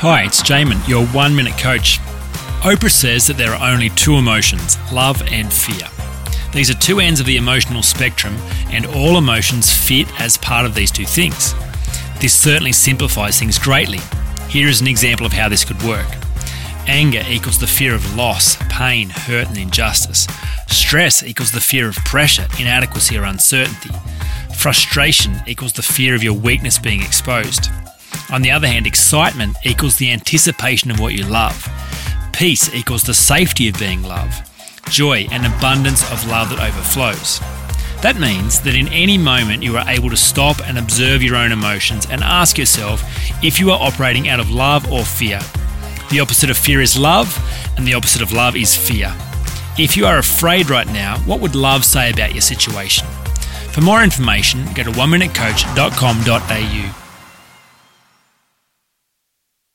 Hi, it's Jaemin, your one minute coach. Oprah says that there are only two emotions love and fear. These are two ends of the emotional spectrum, and all emotions fit as part of these two things. This certainly simplifies things greatly. Here is an example of how this could work. Anger equals the fear of loss, pain, hurt, and injustice. Stress equals the fear of pressure, inadequacy, or uncertainty. Frustration equals the fear of your weakness being exposed. On the other hand, excitement equals the anticipation of what you love. Peace equals the safety of being loved. Joy, an abundance of love that overflows. That means that in any moment you are able to stop and observe your own emotions and ask yourself if you are operating out of love or fear. The opposite of fear is love, and the opposite of love is fear. If you are afraid right now, what would love say about your situation? For more information, go to oneminutecoach.com.au.